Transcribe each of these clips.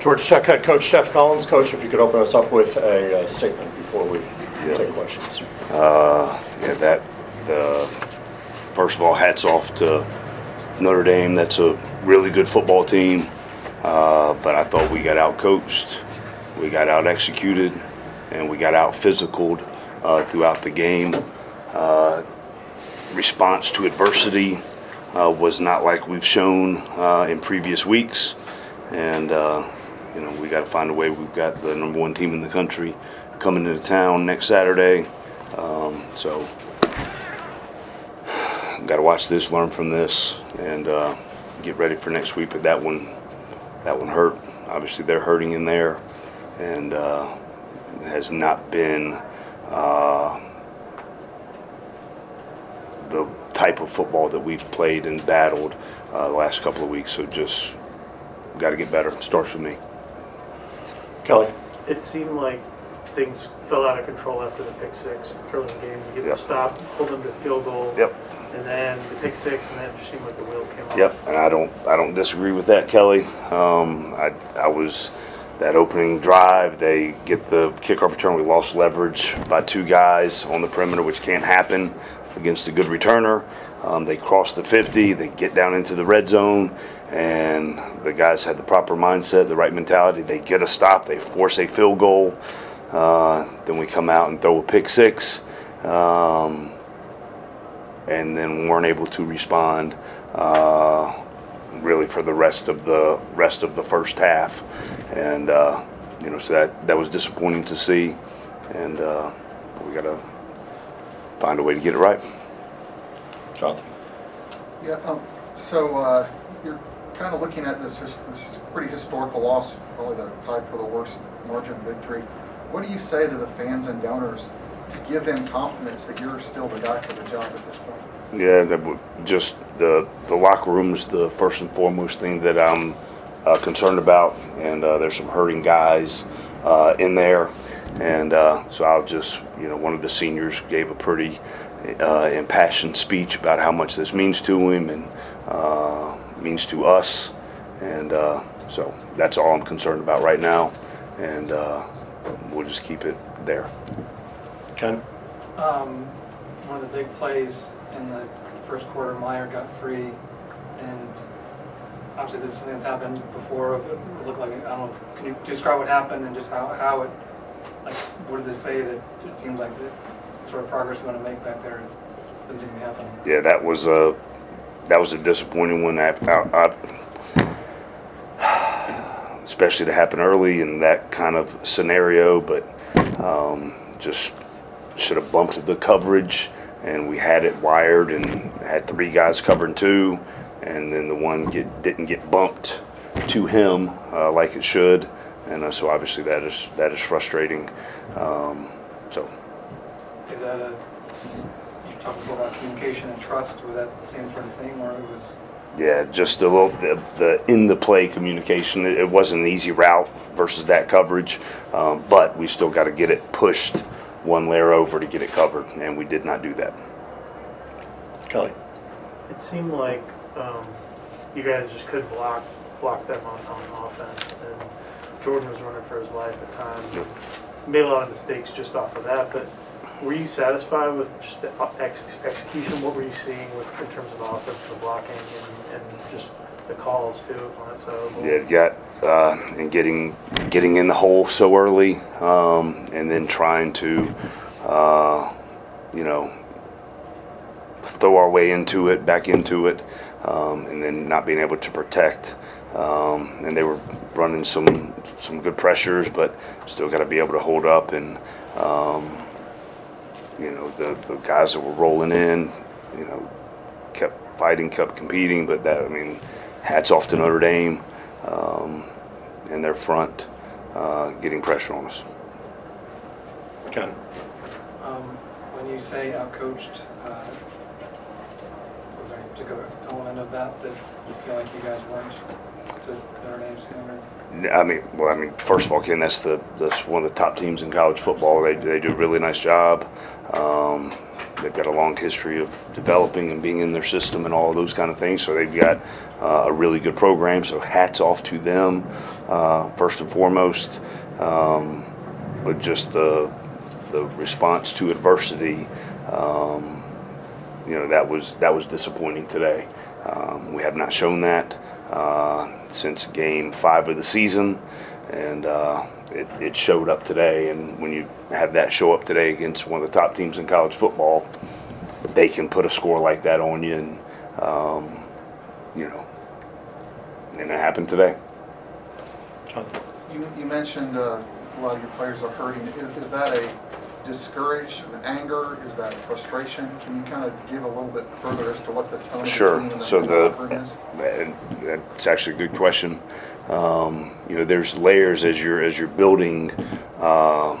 Georgia Tech head coach Geoff Collins. Coach, if you could open us up with a uh, statement before we Yeah. take questions. Uh, yeah, that the first of all, hats off to Notre Dame. That's a really good football team. Uh, but I thought we got out coached, we got out executed, and we got out physicaled uh, throughout the game. Uh, response to adversity uh, was not like we've shown uh, in previous weeks, and uh, you know we got to find a way. We've got the number one team in the country coming into town next Saturday, um, so got to watch this, learn from this, and uh, get ready for next week. But that one, that one hurt. Obviously, they're hurting in there, and uh, has not been uh, the type of football that we've played and battled uh, the last couple of weeks. So just got to get better. Starts with me. Kelly? It seemed like things fell out of control after the pick six early in the game. You get Yep. the stop, pull them to field goal. Yep. And then the pick six, and then it just seemed like the wheels came off. Yep, and I don't, I don't disagree with that, Kelly. Um, I, I was that opening drive. They get the kickoff return. We lost leverage by two guys on the perimeter, which can't happen against a good returner. Um, they cross the 50. They get down into the red zone, and the guys had the proper mindset, the right mentality. They get a stop. They force a field goal. Uh, then we come out and throw a pick six. Um, and then weren't able to respond uh, really for the rest of the rest of the first half, and uh, you know so that that was disappointing to see, and uh, we got to find a way to get it right. Jonathan? Yeah, um, so, uh, you're kind of looking at this, his- this is pretty historical loss, probably the tie for the worst margin victory. What do you say to the fans and donors to give them confidence that you're still the guy for the job at this point? Yeah, that would- just the the locker room is the first and foremost thing that I'm uh, concerned about, and uh, there's some hurting guys uh, in there, and uh, so I'll just you know one of the seniors gave a pretty uh, impassioned speech about how much this means to him and uh, means to us, and uh, so that's all I'm concerned about right now, and uh, we'll just keep it there. Ken? Um, one of the big plays in the first quarter, Mayer got free, and obviously this is something that's happened before. It looked like, I don't know, can you describe what happened and just how, how it, like, what did they say that it seemed like the sort of progress we're gonna make back there seem to be happening? yeah, that was a that was a disappointing one. I, I, I, especially to happen early in that kind of scenario, but um, just should have bumped the coverage, and we had it wired and had three guys covering two, and then the one get, didn't get bumped to him uh, like it should, and uh, so obviously that is that is frustrating. Um, so Is that a, you talked before about communication and trust, was that the same sort of thing, or it was, Yeah, just a little the, the in the play communication. It, it wasn't an easy route versus that coverage, um, but we still got to get it pushed one layer over to get it covered, and we did not do that. Kelly? It seemed like um, you guys just couldn't block block them on, on offense, and Jordan was running for his life at times. Made a lot of mistakes just off of that, but were you satisfied with just the ex- execution? What were you seeing with in terms of offensive blocking and, and just the calls too on of the ball? Yeah, got uh, and getting getting in the hole so early, um, and then trying to, uh, you know, throw our way into it, back into it, um, and then not being able to protect. Um, and they were running some some good pressures, but still got to be able to hold up. And um, you know, the the guys that were rolling in, you know, kept fighting, kept competing. But that, I mean, hats off to Notre Dame um, and their front uh, getting pressure on us. Ken? um, when you say outcoached, uh, was there any particular element of that that you feel like you guys weren't I mean, well, I mean, first of all, Ken, that's the that's one of the top teams in college football. They they do a really nice job. Um, they've got a long history of developing and being in their system and all those kind of things. So they've got uh, a really good program. So hats off to them uh, first and foremost. Um, but just the the response to adversity, um, you know, that was that was disappointing today. Um, we have not shown that uh, since game five of the season, and uh, it, it showed up today. And when you have that show up today against one of the top teams in college football, they can put a score like that on you, and um, you know, and it happened today. You, you mentioned uh, a lot of your players are hurting. Is, is that a discourage, an anger? Is that frustration? Can you kind of give a little bit further as to what the tone of the Sure. the So the, locker room is? and that's actually a good question. Um, you know, there's layers as you're as you're building uh,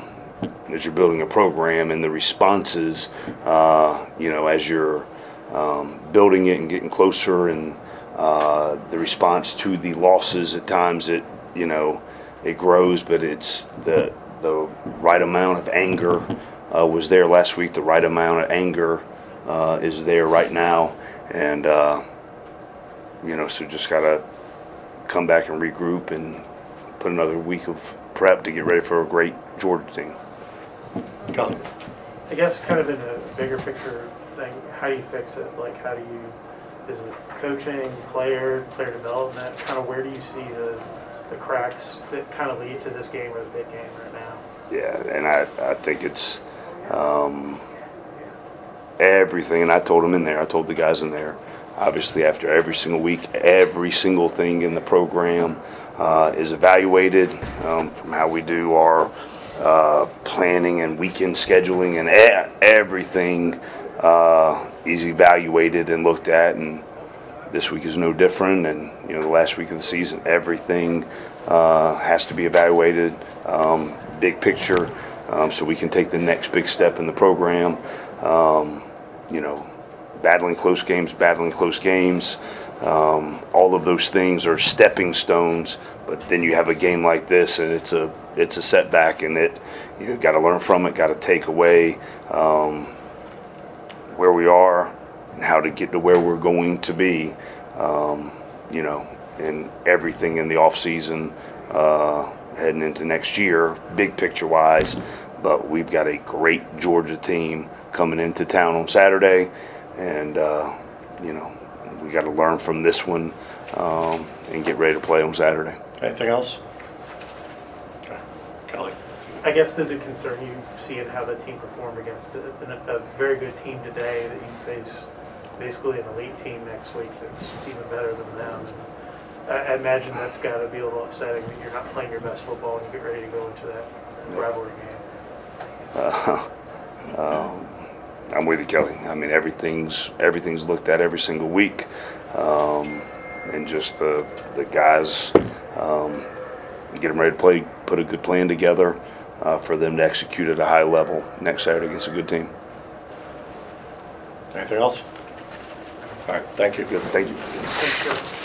as you're building a program, and the responses. Uh, you know, as you're um, building it and getting closer, and uh, the response to the losses at times it you know it grows, but it's the the right amount of anger uh, was there last week. The right amount of anger uh, is there right now, and uh, you know, so just gotta come back and regroup and put another week of prep to get ready for a great Georgia team. John? I guess kind of in a bigger picture thing, how do you fix it? Like, how do you, is it coaching, player, player development? Kind of where do you see the, the cracks that kind of lead to this game or the big game right now? Yeah, and I, I think it's um, everything, and I told them in there, I told the guys in there, obviously after every single week, every single thing in the program uh, is evaluated um, from how we do our uh, planning and weekend scheduling, and e- everything uh, is evaluated and looked at, and this week is no different. And you know, the last week of the season, everything uh, has to be evaluated, um, big picture, um, so we can take the next big step in the program. Um, you know, battling close games, battling close games. Um, all of those things are stepping stones, but then you have a game like this, and it's a it's a setback, and it you got to learn from it, got to take away um, where we are and how to get to where we're going to be. Um, you know, and everything in the off season uh, heading into next year, big picture wise. But we've got a great Georgia team coming into town on Saturday, and uh, you know we got to learn from this one um, and get ready to play on Saturday. Anything else? Okay. Kelly? I guess does it concern you seeing how the team performed against a, a, a very good team today that you face basically an elite team next week that's even better than them? And I, I imagine that's got to be a little upsetting that you're not playing your best football and you get ready to go into that rivalry game. I'm with you, Kelly. I mean, everything's everything's looked at every single week, um, and just the the guys um, get them ready to play, put a good plan together uh, for them to execute at a high level next Saturday against a good team. Anything else? All right, thank you. Good, thank you. Thanks, Joe.